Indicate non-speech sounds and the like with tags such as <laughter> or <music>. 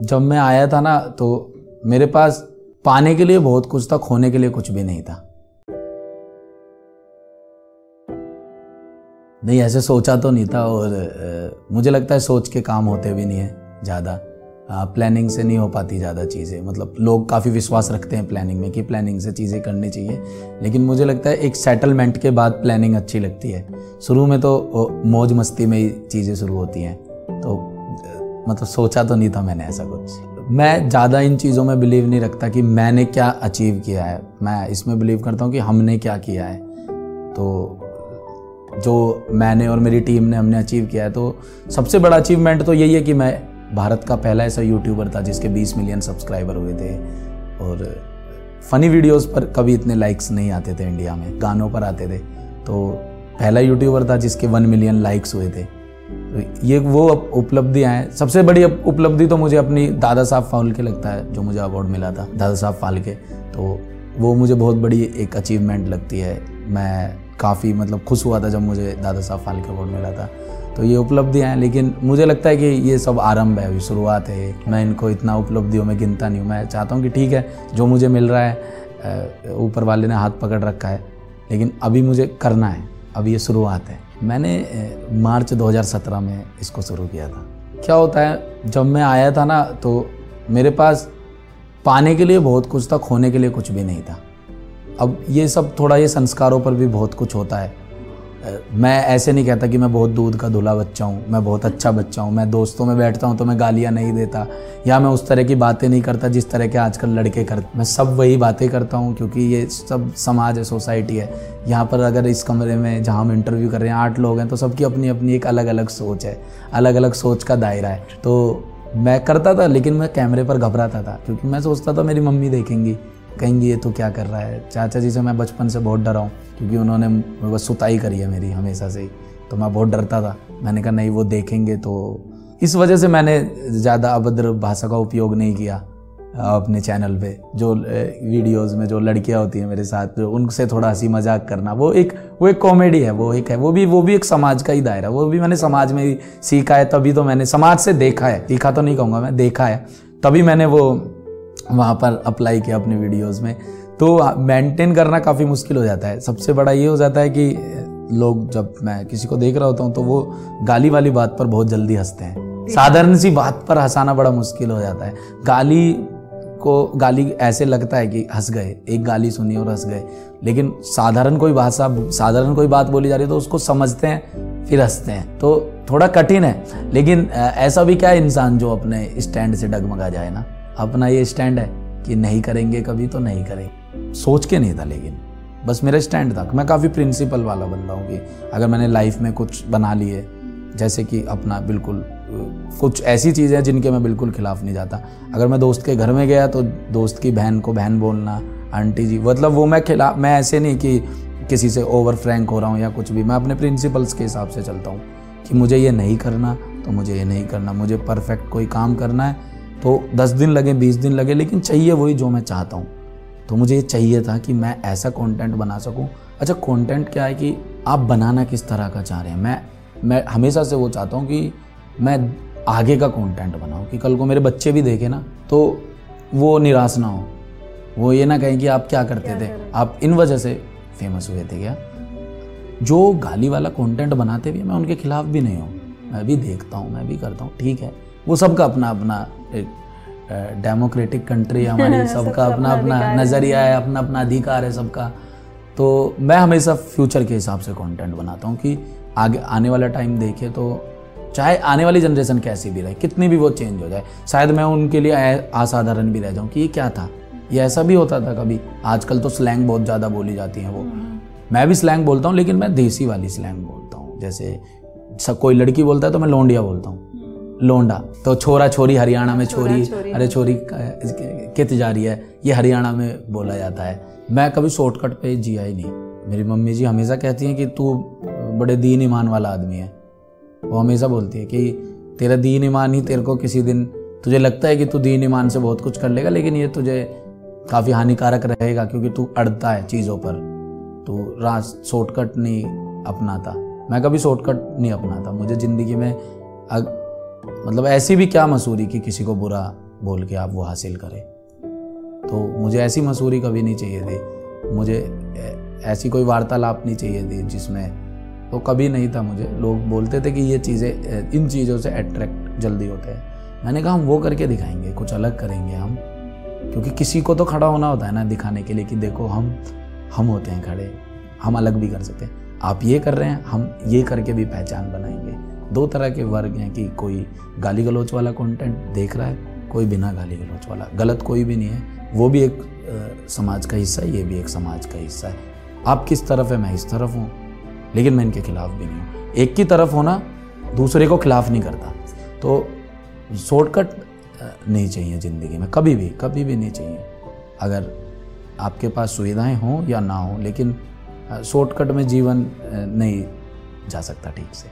जब मैं आया था ना तो मेरे पास पाने के लिए बहुत कुछ था खोने के लिए कुछ भी नहीं था। नहीं ऐसे सोचा तो नहीं था और आ, मुझे लगता है सोच के काम होते भी नहीं है ज़्यादा। प्लानिंग से नहीं हो पाती ज़्यादा चीज़ें। मतलब लोग काफ़ी विश्वास रखते हैं प्लानिंग में कि प्लानिंग से चीज़ें करनी चाहिए। लेकिन मुझे लगता है एक सेटलमेंट के बाद प्लानिंग अच्छी लगती है। शुरू में तो मौज मस्ती में ही चीज़ें शुरू होती हैं। तो मतलब सोचा तो नहीं था मैंने ऐसा कुछ। मैं ज़्यादा इन चीज़ों में बिलीव नहीं रखता कि मैंने क्या अचीव किया है। मैं इसमें बिलीव करता हूँ कि हमने क्या किया है। तो जो मैंने और मेरी टीम ने हमने अचीव किया है तो सबसे बड़ा अचीवमेंट तो यही है कि मैं भारत का पहला ऐसा यूट्यूबर था जिसके 20 मिलियन सब्सक्राइबर हुए थे। और फनी वीडियोस पर कभी इतने लाइक्स नहीं आते थे इंडिया में, गानों पर आते थे। तो पहला यूट्यूबर था जिसके वन मिलियन लाइक्स हुए थे। ये वो उपलब्धियाँ हैं सबसे बड़ी उपलब्धि तो मुझे अपनी दादा साहब फाल के लगता है, जो मुझे अवार्ड मिला था, दादा साहब फाल के तो वो मुझे बहुत बड़ी एक अचीवमेंट लगती है। मैं काफ़ी मतलब खुश हुआ था जब मुझे दादा साहब फाल के अवार्ड मिला था। तो ये उपलब्धियाँ हैं लेकिन मुझे लगता है कि ये सब आरंभ है, अभी शुरुआत है। मैं इनको इतना उपलब्धियों में गिनता नहीं हूँ। मैं चाहता हूँ कि ठीक है, जो मुझे मिल रहा है ऊपर वाले ने हाथ पकड़ रखा है, लेकिन अभी मुझे करना है, अभी ये शुरुआत है। मैंने मार्च 2017 में इसको शुरू किया था। क्या होता है, जब मैं आया था ना तो मेरे पास पाने के लिए बहुत कुछ था, खोने के लिए कुछ भी नहीं था। अब ये सब, थोड़ा ये संस्कारों पर भी बहुत कुछ होता है। मैं ऐसे नहीं कहता कि मैं बहुत दूध का धुला बच्चा हूँ, मैं बहुत अच्छा बच्चा हूँ, मैं दोस्तों में बैठता हूँ तो मैं गालियाँ नहीं देता, या मैं उस तरह की बातें नहीं करता जिस तरह के आजकल लड़के करते मैं सब वही बातें करता हूँ क्योंकि ये सब समाज है, सोसाइटी है। यहाँ पर अगर इस कमरे में जहाँ हम इंटरव्यू कर रहे हैं, आठ लोग हैं तो सबकी अपनी अपनी एक अलग अलग सोच है अलग अलग सोच का दायरा है। तो मैं करता था, लेकिन मैं कैमरे पर घबराता था, क्योंकि मैं सोचता था मेरी मम्मी देखेंगी। कहेंगी, ये तो क्या कर रहा है? चाचा जी से मैं बचपन से बहुत डरा हूँ, क्योंकि उन्होंने बस सुताई करी है मेरी हमेशा से ही। तो मैं बहुत डरता था। मैंने कहा, नहीं, वो देखेंगे तो इस वजह से मैंने ज़्यादा अभद्र भाषा का उपयोग नहीं किया अपने चैनल पे। जो वीडियोस में जो लड़कियाँ होती हैं मेरे साथ उनसे थोड़ा हँसी मज़ाक करना, वो एक वो एक कॉमेडी है, वो एक है, वो भी वो भी एक समाज का ही दायरा वो भी मैंने समाज में सीखा है, तभी तो मैंने, समाज से देखा है। सीखा तो नहीं कहूँगा मैं, देखा है। तभी मैंने वो वहाँ पर अप्लाई किया अपने वीडियोस में। तो मेंटेन करना काफ़ी मुश्किल हो जाता है। सबसे बड़ा ये हो जाता है कि लोग जब मैं किसी को देख रहा होता हूँ तो वो गाली वाली बात पर बहुत जल्दी हँसते हैं। साधारण सी बात पर हंसाना बड़ा मुश्किल हो जाता है। गाली को गाली ऐसे लगता है कि हंस गए एक गाली सुनी और हंस गए। लेकिन साधारण कोई भाषा साधारण कोई बात बोली जा रही है तो उसको समझते हैं फिर हँसते हैं। तो थोड़ा कठिन है लेकिन ऐसा भी क्या इंसान जो अपने स्टैंड से डगमगा जाए ना? अपना ये स्टैंड है कि नहीं करेंगे, कभी तो नहीं करेंगे। सोच के नहीं था लेकिन। बस मेरा स्टैंड था। मैं काफ़ी प्रिंसिपल वाला बंदा हूँ कि अगर मैंने लाइफ में कुछ बना लिए, जैसे कि अपना बिल्कुल कुछ ऐसी चीज़ें हैं जिनके मैं बिल्कुल खिलाफ नहीं जाता। अगर मैं दोस्त के घर में गया तो दोस्त की बहन को बहन बोलना, आंटी जी मतलब वो मैं खिलाफ मैं ऐसे नहीं कि किसी से ओवर फ्रैंक हो रहा हूँ या कुछ भी। मैं अपने प्रिंसिपल्स के हिसाब से चलता हूँ कि मुझे ये नहीं करना तो मुझे ये नहीं करना। मुझे परफेक्ट कोई काम करना है तो दस दिन लगे बीस दिन लगे लेकिन चाहिए वही जो मैं चाहता हूँ। तो मुझे ये चाहिए था कि मैं ऐसा कंटेंट बना सकूँ। अच्छा कंटेंट क्या है कि आप बनाना किस तरह का चाह रहे हैं? मैं मैं हमेशा से वो चाहता हूँ कि मैं आगे का कंटेंट बनाऊँ कि कल को मेरे बच्चे भी देखें ना तो वो निराश ना हो। वो ये ना कहें कि आप क्या करते क्या थे? आप इन वजह से फ़ेमस हुए थे क्या? जो गाली वाला कंटेंट बनाते भी मैं उनके खिलाफ भी नहीं हूँ। मैं भी देखता हूँ मैं भी करता हूँ ठीक है। वो सबका अपना अपना एक डेमोक्रेटिक कंट्री है हमारी <laughs> सबका सब अपना अपना नज़रिया है अपना अपना अधिकार है सबका। तो मैं हमेशा फ्यूचर के हिसाब से कंटेंट बनाता हूँ कि आगे आने वाला टाइम देखे तो चाहे आने वाली जनरेशन कैसी भी रहे कितनी भी वो चेंज हो जाए शायद मैं उनके लिए असाधारण भी रह जाऊँ कि ये क्या था। ये ऐसा भी होता था कभी आजकल तो स्लैंग बहुत ज़्यादा बोली जाती है वो। हम्म। मैं भी स्लैंग बोलता हूँ लेकिन मैं देसी वाली स्लैंग बोलता हूँ। जैसे कोई लड़की बोलता है तो मैं लोंडिया बोलता हूँ। लोंडा। तो छोरा छोरी हरियाणा में छोरी अरे छोरी कित जा रही है? ये हरियाणा में बोला जाता है। मैं कभी शॉर्टकट पे जिया ही नहीं। मेरी मम्मी जी हमेशा कहती हैं कि तू बड़े दीन ईमान वाला आदमी है। वो हमेशा बोलती है कि तेरा दीन ईमान ही तेरे को किसी दिन तुझे लगता है कि तू दीन ईमान से बहुत कुछ कर लेगा लेकिन ये तुझे काफ़ी हानिकारक रहेगा क्योंकि तू अड़ता है चीज़ों पर। तू रास शॉर्टकट नहीं अपनाता। मैं कभी शॉर्टकट नहीं अपनाता। मुझे ज़िंदगी में अग, मतलब ऐसी भी क्या मसूरी कि किसी को बुरा बोल के आप वो हासिल करें? तो मुझे ऐसी मसूरी कभी नहीं चाहिए थी। मुझे ऐसी कोई वार्तालाप नहीं चाहिए थी जिसमें तो कभी नहीं था मुझे। लोग बोलते थे कि ये चीज़ें इन चीज़ों से अट्रैक्ट जल्दी होते हैं। मैंने कहा, हम वो करके दिखाएँगे, कुछ अलग करेंगे हम। क्योंकि किसी को तो खड़ा होना होता है ना दिखाने के लिए कि देखो, हम हम होते हैं खड़े, हम अलग भी कर सकते हैं। आप ये कर रहे हैं, हम ये करके भी पहचान बनाएँगे। दो तरह के वर्ग हैं कि कोई गाली गलोच वाला कंटेंट देख रहा है कोई बिना गाली गलोच वाला। गलत कोई भी नहीं है वो भी एक आ, समाज का हिस्सा है ये भी एक समाज का हिस्सा है। आप किस तरफ़ है? मैं इस तरफ़ हूँ लेकिन मैं इनके खिलाफ भी नहीं हूँ। एक की तरफ़ होना दूसरे को खिलाफ नहीं करता। तो शॉर्टकट नहीं चाहिए ज़िंदगी में कभी भी कभी भी नहीं चाहिए। अगर आपके पास सुविधाएँ हों या ना हों लेकिन शॉर्टकट में जीवन नहीं जा सकता ठीक से।